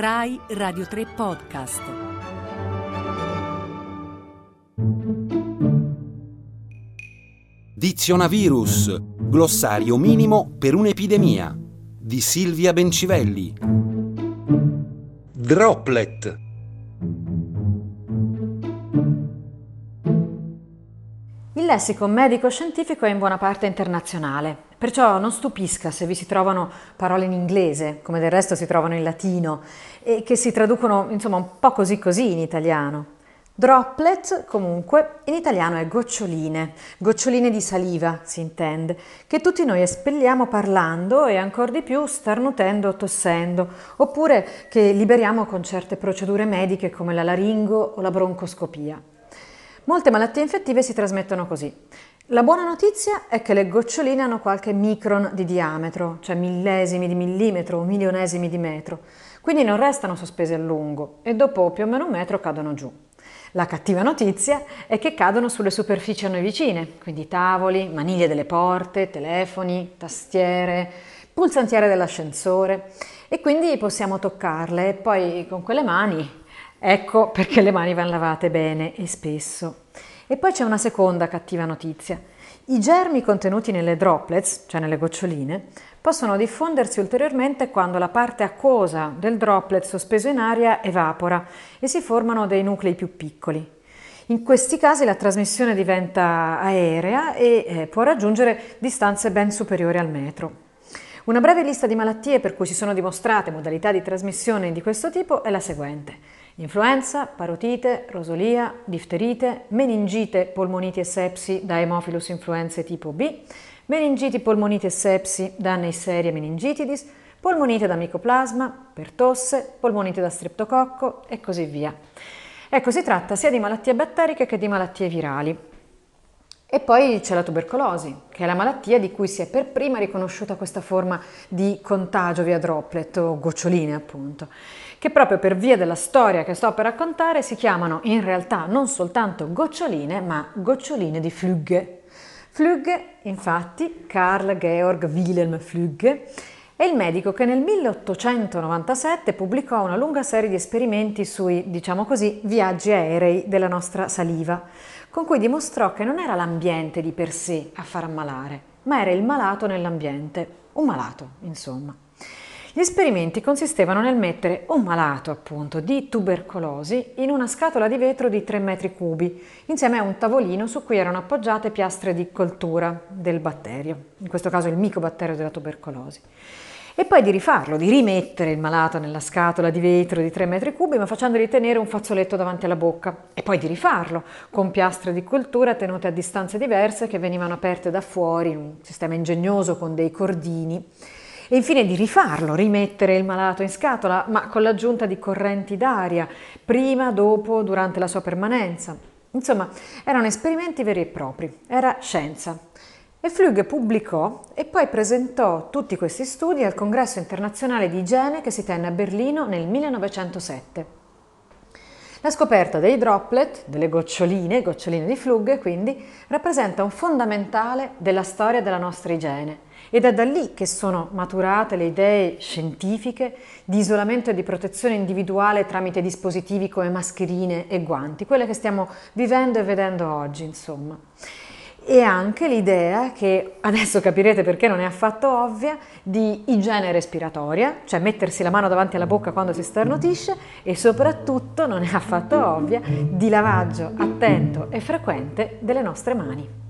Rai Radio 3 Podcast. Dizionavirus, glossario minimo per un'epidemia di Silvia Bencivelli. Droplet. Il lessicon medico-scientifico è in buona parte internazionale, perciò non stupisca se vi si trovano parole in inglese, come del resto si trovano in latino, e che si traducono insomma un po' così così in italiano. Droplet, comunque, in italiano è goccioline, goccioline di saliva, si intende, che tutti noi espelliamo parlando e ancora di più starnutendo o tossendo, oppure che liberiamo con certe procedure mediche come la laringo o la broncoscopia. Molte malattie infettive si trasmettono così. La buona notizia è che le goccioline hanno qualche micron di diametro, cioè millesimi di millimetro o milionesimi di metro, quindi non restano sospese a lungo e dopo più o meno un metro cadono giù. La cattiva notizia è che cadono sulle superfici a noi vicine, quindi tavoli, maniglie delle porte, telefoni, tastiere, pulsantiere dell'ascensore e quindi possiamo toccarle e poi con quelle mani Ecco perché le mani vanno lavate bene e spesso. E poi c'è una seconda cattiva notizia. I germi contenuti nelle droplets, cioè nelle goccioline, possono diffondersi ulteriormente quando la parte acquosa del droplet sospeso in aria evapora e si formano dei nuclei più piccoli. In questi casi la trasmissione diventa aerea e eh, può raggiungere distanze ben superiori al metro. Una breve lista di malattie per cui si sono dimostrate modalità di trasmissione di questo tipo è la seguente influenza, parotite, rosolia, difterite, meningite, polmoniti e sepsi da Haemophilus influenzae tipo B, meningiti, polmoniti e sepsi da Neisseria meningitidis, polmonite da micoplasma, per tosse, polmonite da streptococco e così via. Ecco, si tratta sia di malattie batteriche che di malattie virali. E poi c'è la tubercolosi, che è la malattia di cui si è per prima riconosciuta questa forma di contagio via droplet o goccioline appunto che proprio per via della storia che sto per raccontare si chiamano in realtà non soltanto goccioline, ma goccioline di Flügge. Flügge, infatti, Carl Georg Wilhelm Flügge, è il medico che nel 1897 pubblicò una lunga serie di esperimenti sui, diciamo così, viaggi aerei della nostra saliva, con cui dimostrò che non era l'ambiente di per sé a far ammalare, ma era il malato nell'ambiente, un malato, insomma. Gli esperimenti consistevano nel mettere un malato, appunto, di tubercolosi in una scatola di vetro di 3 metri cubi, insieme a un tavolino su cui erano appoggiate piastre di coltura del batterio, in questo caso il micobatterio della tubercolosi. E poi di rifarlo, di rimettere il malato nella scatola di vetro di 3 metri cubi, ma facendogli tenere un fazzoletto davanti alla bocca. E poi di rifarlo, con piastre di coltura tenute a distanze diverse che venivano aperte da fuori, un sistema ingegnoso con dei cordini e infine di rifarlo, rimettere il malato in scatola, ma con l'aggiunta di correnti d'aria, prima, dopo, durante la sua permanenza. Insomma, erano esperimenti veri e propri, era scienza. E Flügge pubblicò e poi presentò tutti questi studi al Congresso internazionale di igiene che si tenne a Berlino nel 1907. La scoperta dei droplet, delle goccioline, goccioline di Flügge quindi, rappresenta un fondamentale della storia della nostra igiene ed è da lì che sono maturate le idee scientifiche di isolamento e di protezione individuale tramite dispositivi come mascherine e guanti, quelle che stiamo vivendo e vedendo oggi, insomma. E anche l'idea, che adesso capirete perché non è affatto ovvia, di igiene respiratoria, cioè mettersi la mano davanti alla bocca quando si starnutisce e soprattutto, non è affatto ovvia, di lavaggio attento e frequente delle nostre mani.